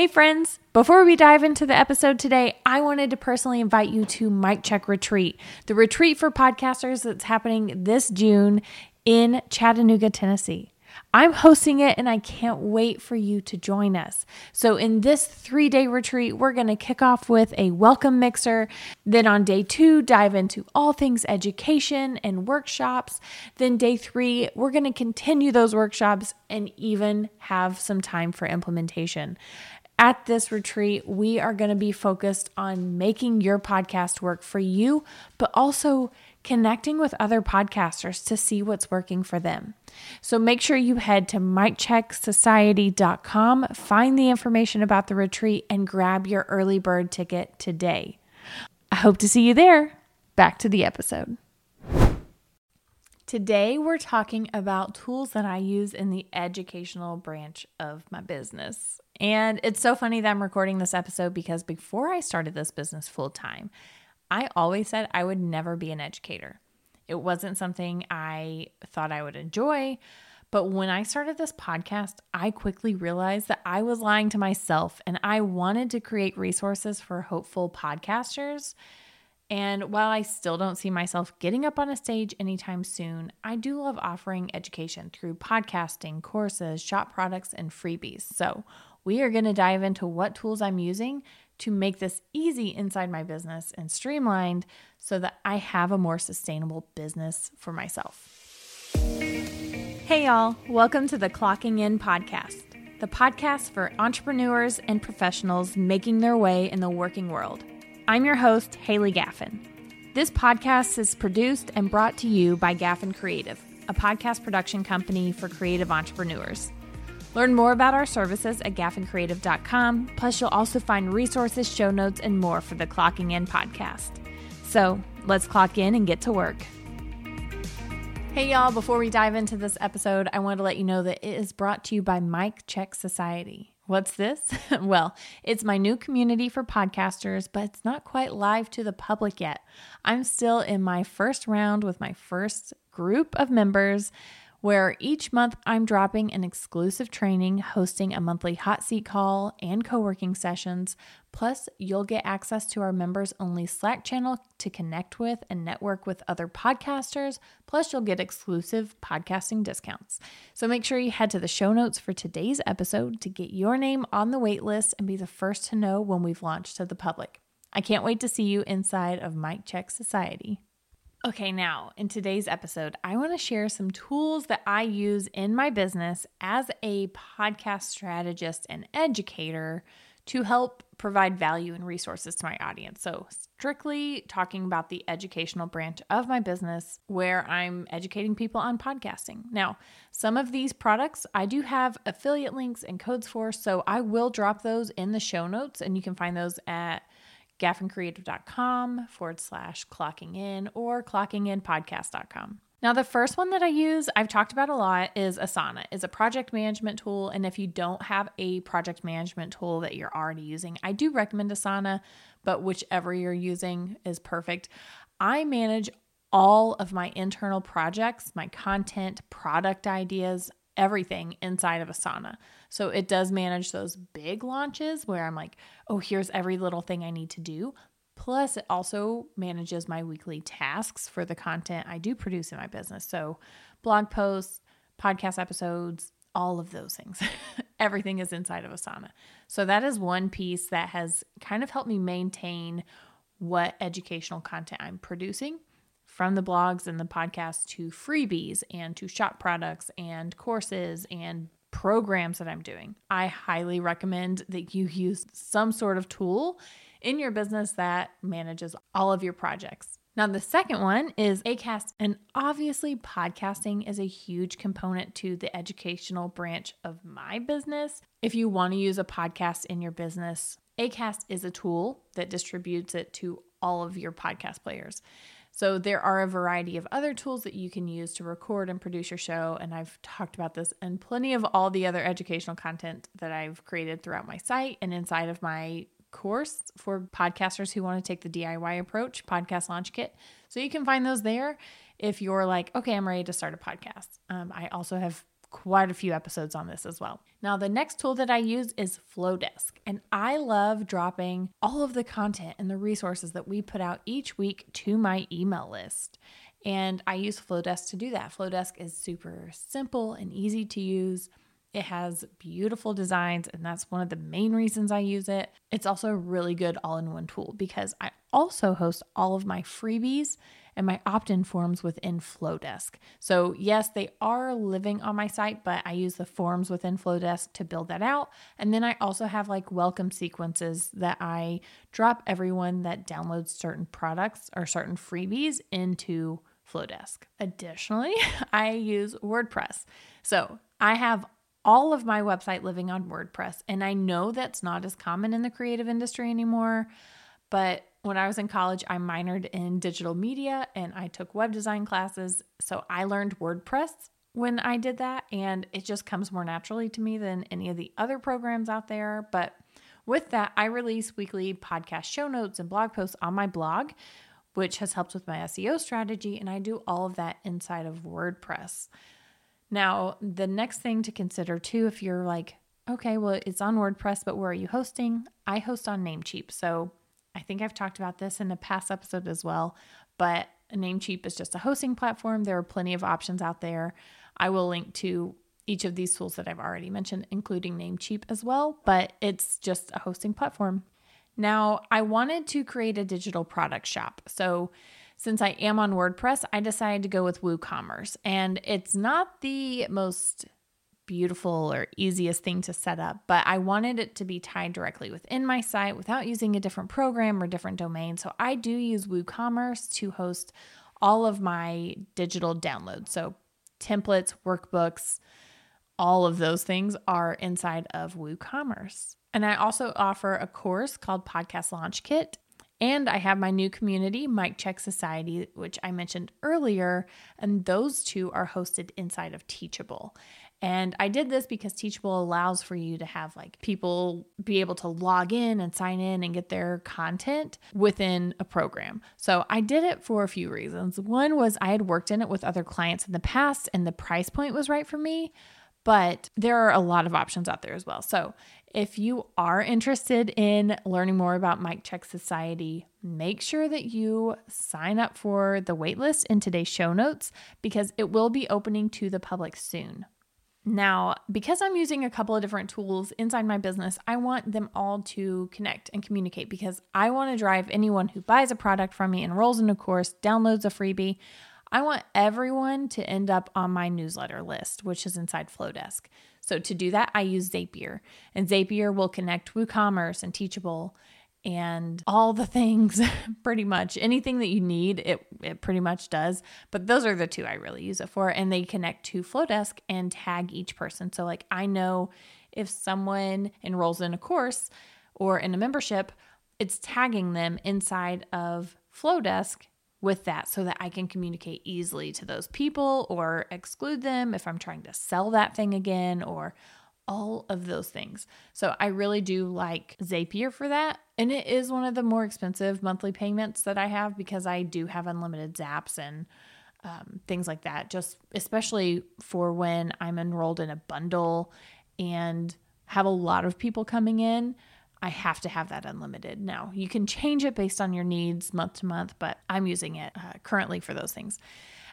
Hey, friends, before we dive into the episode today, I wanted to personally invite you to Mic Check Retreat, the retreat for podcasters that's happening this June in Chattanooga, Tennessee. I'm hosting it and I can't wait for you to join us. So, in this three day retreat, we're going to kick off with a welcome mixer. Then, on day two, dive into all things education and workshops. Then, day three, we're going to continue those workshops and even have some time for implementation. At this retreat, we are going to be focused on making your podcast work for you, but also connecting with other podcasters to see what's working for them. So make sure you head to micchecksociety.com, find the information about the retreat, and grab your early bird ticket today. I hope to see you there. Back to the episode. Today, we're talking about tools that I use in the educational branch of my business. And it's so funny that I'm recording this episode because before I started this business full time, I always said I would never be an educator. It wasn't something I thought I would enjoy. But when I started this podcast, I quickly realized that I was lying to myself and I wanted to create resources for hopeful podcasters and while I still don't see myself getting up on a stage anytime soon, I do love offering education through podcasting, courses, shop products, and freebies. So, we are going to dive into what tools I'm using to make this easy inside my business and streamlined so that I have a more sustainable business for myself. Hey, y'all, welcome to the Clocking In podcast, the podcast for entrepreneurs and professionals making their way in the working world. I'm your host, Haley Gaffin. This podcast is produced and brought to you by Gaffin Creative, a podcast production company for creative entrepreneurs. Learn more about our services at gaffincreative.com. Plus, you'll also find resources, show notes, and more for the Clocking In podcast. So, let's clock in and get to work. Hey, y'all, before we dive into this episode, I want to let you know that it is brought to you by Mic Check Society. What's this? well, it's my new community for podcasters, but it's not quite live to the public yet. I'm still in my first round with my first group of members where each month I'm dropping an exclusive training, hosting a monthly hot seat call and co working sessions. Plus, you'll get access to our members only Slack channel to connect with and network with other podcasters. Plus, you'll get exclusive podcasting discounts. So make sure you head to the show notes for today's episode to get your name on the wait list and be the first to know when we've launched to the public. I can't wait to see you inside of Mic Check Society. Okay, now in today's episode, I want to share some tools that I use in my business as a podcast strategist and educator to help provide value and resources to my audience. So, strictly talking about the educational branch of my business where I'm educating people on podcasting. Now, some of these products I do have affiliate links and codes for, so I will drop those in the show notes and you can find those at gaffincreative.com forward slash clocking in or clockinginpodcast.com. Now, the first one that I use, I've talked about a lot, is Asana. It's a project management tool. And if you don't have a project management tool that you're already using, I do recommend Asana, but whichever you're using is perfect. I manage all of my internal projects, my content, product ideas, everything inside of Asana. So it does manage those big launches where I'm like, oh, here's every little thing I need to do. Plus, it also manages my weekly tasks for the content I do produce in my business. So, blog posts, podcast episodes, all of those things. Everything is inside of Asana. So, that is one piece that has kind of helped me maintain what educational content I'm producing from the blogs and the podcast to freebies and to shop products and courses and programs that I'm doing. I highly recommend that you use some sort of tool in your business that manages all of your projects. Now, the second one is ACAST, and obviously, podcasting is a huge component to the educational branch of my business. If you want to use a podcast in your business, ACAST is a tool that distributes it to all of your podcast players. So there are a variety of other tools that you can use to record and produce your show. And I've talked about this and plenty of all the other educational content that I've created throughout my site and inside of my course for podcasters who want to take the DIY approach, Podcast Launch Kit. So you can find those there if you're like, okay, I'm ready to start a podcast. Um, I also have quite a few episodes on this as well. Now, the next tool that I use is Flodesk, and I love dropping all of the content and the resources that we put out each week to my email list. And I use Flodesk to do that. Flodesk is super simple and easy to use. It has beautiful designs, and that's one of the main reasons I use it. It's also a really good all in one tool because I also host all of my freebies and my opt in forms within Flodesk. So, yes, they are living on my site, but I use the forms within Flodesk to build that out. And then I also have like welcome sequences that I drop everyone that downloads certain products or certain freebies into Flodesk. Additionally, I use WordPress. So, I have all of my website living on WordPress. And I know that's not as common in the creative industry anymore. But when I was in college, I minored in digital media and I took web design classes. So I learned WordPress when I did that. And it just comes more naturally to me than any of the other programs out there. But with that, I release weekly podcast show notes and blog posts on my blog, which has helped with my SEO strategy. And I do all of that inside of WordPress. Now, the next thing to consider too, if you're like, okay, well, it's on WordPress, but where are you hosting? I host on Namecheap. So I think I've talked about this in a past episode as well, but Namecheap is just a hosting platform. There are plenty of options out there. I will link to each of these tools that I've already mentioned, including Namecheap as well, but it's just a hosting platform. Now, I wanted to create a digital product shop. So since I am on WordPress, I decided to go with WooCommerce. And it's not the most beautiful or easiest thing to set up, but I wanted it to be tied directly within my site without using a different program or different domain. So I do use WooCommerce to host all of my digital downloads. So templates, workbooks, all of those things are inside of WooCommerce. And I also offer a course called Podcast Launch Kit. And I have my new community, Mic Check Society, which I mentioned earlier, and those two are hosted inside of Teachable. And I did this because Teachable allows for you to have like people be able to log in and sign in and get their content within a program. So I did it for a few reasons. One was I had worked in it with other clients in the past and the price point was right for me, but there are a lot of options out there as well. So if you are interested in learning more about Mic Check Society, make sure that you sign up for the waitlist in today's show notes because it will be opening to the public soon. Now, because I'm using a couple of different tools inside my business, I want them all to connect and communicate because I want to drive anyone who buys a product from me, enrolls in a course, downloads a freebie. I want everyone to end up on my newsletter list, which is inside Flodesk. So to do that, I use Zapier, and Zapier will connect WooCommerce and Teachable and all the things pretty much. Anything that you need it it pretty much does. But those are the two I really use it for and they connect to Flodesk and tag each person. So like I know if someone enrolls in a course or in a membership it's tagging them inside of Flodesk with that so that I can communicate easily to those people or exclude them if I'm trying to sell that thing again or all of those things. So I really do like Zapier for that. And it is one of the more expensive monthly payments that I have because I do have unlimited zaps and um, things like that, just especially for when I'm enrolled in a bundle and have a lot of people coming in. I have to have that unlimited. Now, you can change it based on your needs month to month, but I'm using it uh, currently for those things.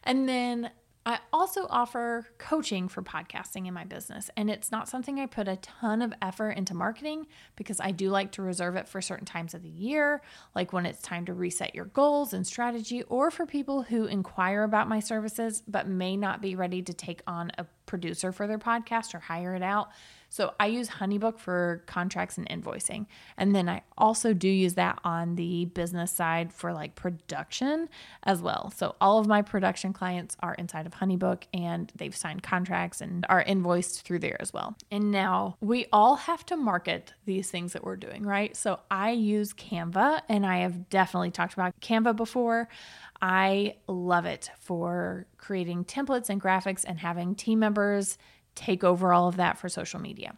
And then I also offer coaching for podcasting in my business, and it's not something I put a ton of effort into marketing because I do like to reserve it for certain times of the year, like when it's time to reset your goals and strategy, or for people who inquire about my services but may not be ready to take on a producer for their podcast or hire it out. So I use Honeybook for contracts and invoicing. And then I also do use that on the business side for like production as well. So all of my production clients are inside of Honeybook and they've signed contracts and are invoiced through there as well. And now we all have to market these things that we're doing, right? So I use Canva and I have definitely talked about Canva before. I love it for creating templates and graphics and having team members take over all of that for social media.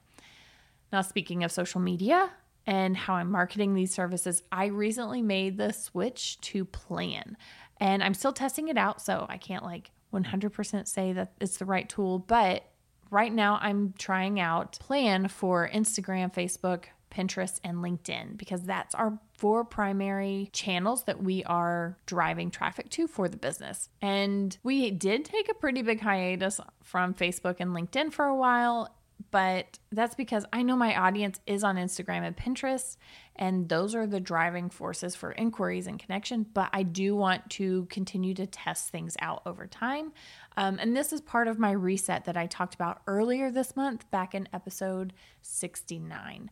Now, speaking of social media and how I'm marketing these services, I recently made the switch to Plann and I'm still testing it out. So I can't like 100% say that it's the right tool, but right now I'm trying out Plann for Instagram, Facebook, Pinterest, and LinkedIn because that's our four primary channels that we are driving traffic to for the business. And we did take a pretty big hiatus from Facebook and LinkedIn for a while but that's because I know my audience is on Instagram and Pinterest, and those are the driving forces for inquiries and connection. But I do want to continue to test things out over time. Um, and this is part of my reset that I talked about earlier this month, back in episode 69.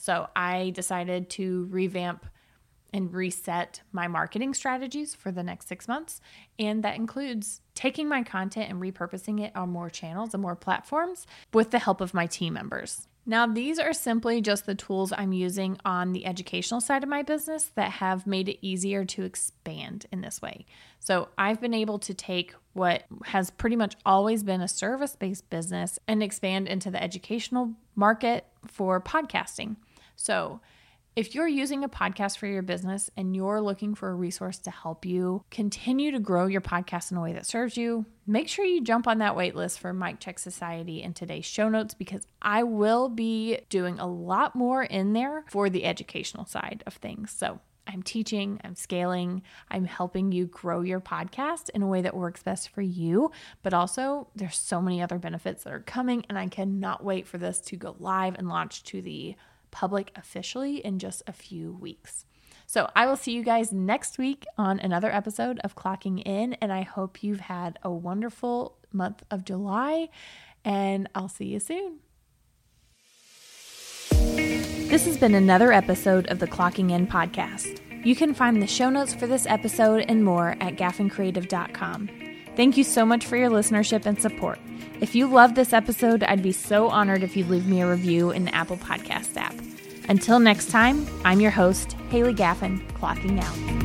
So I decided to revamp and reset my marketing strategies for the next six months. And that includes taking my content and repurposing it on more channels and more platforms with the help of my team members. Now, these are simply just the tools I'm using on the educational side of my business that have made it easier to expand in this way. So, I've been able to take what has pretty much always been a service based business and expand into the educational market for podcasting. So, if you're using a podcast for your business and you're looking for a resource to help you continue to grow your podcast in a way that serves you, make sure you jump on that waitlist for Mic Check Society in today's show notes because I will be doing a lot more in there for the educational side of things. So I'm teaching, I'm scaling, I'm helping you grow your podcast in a way that works best for you. But also, there's so many other benefits that are coming, and I cannot wait for this to go live and launch to the public officially in just a few weeks. So I will see you guys next week on another episode of Clocking In, and I hope you've had a wonderful month of July, and I'll see you soon. This has been another episode of the Clocking In podcast. You can find the show notes for this episode and more at gaffincreative.com. Thank you so much for your listenership and support. If you love this episode, I'd be so honored if you'd leave me a review in the Apple Podcast app. Until next time, I'm your host, Haley Gaffin, clocking out.